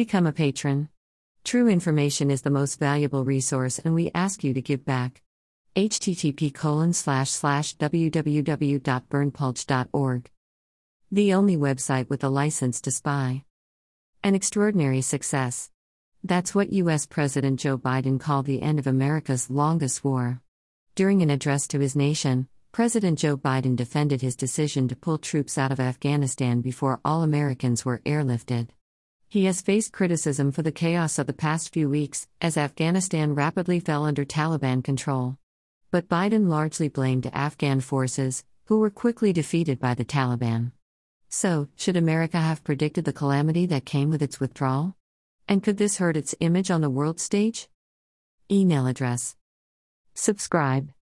Become a patron. True information is the most valuable resource, and we ask you to give back. http colon slash slash www.berndpulch.org. The only website with a license to spy. An extraordinary success. That's what U.S. President Joe Biden called the end of America's longest war. During an address to his nation, President Joe Biden defended his decision to pull troops out of Afghanistan before all Americans were airlifted. He has faced criticism for the chaos of the past few weeks, as Afghanistan rapidly fell under Taliban control. But Biden largely blamed Afghan forces, who were quickly defeated by the Taliban. So, should America have predicted the calamity that came with its withdrawal? And could this hurt its image on the world stage? Email address. Subscribe.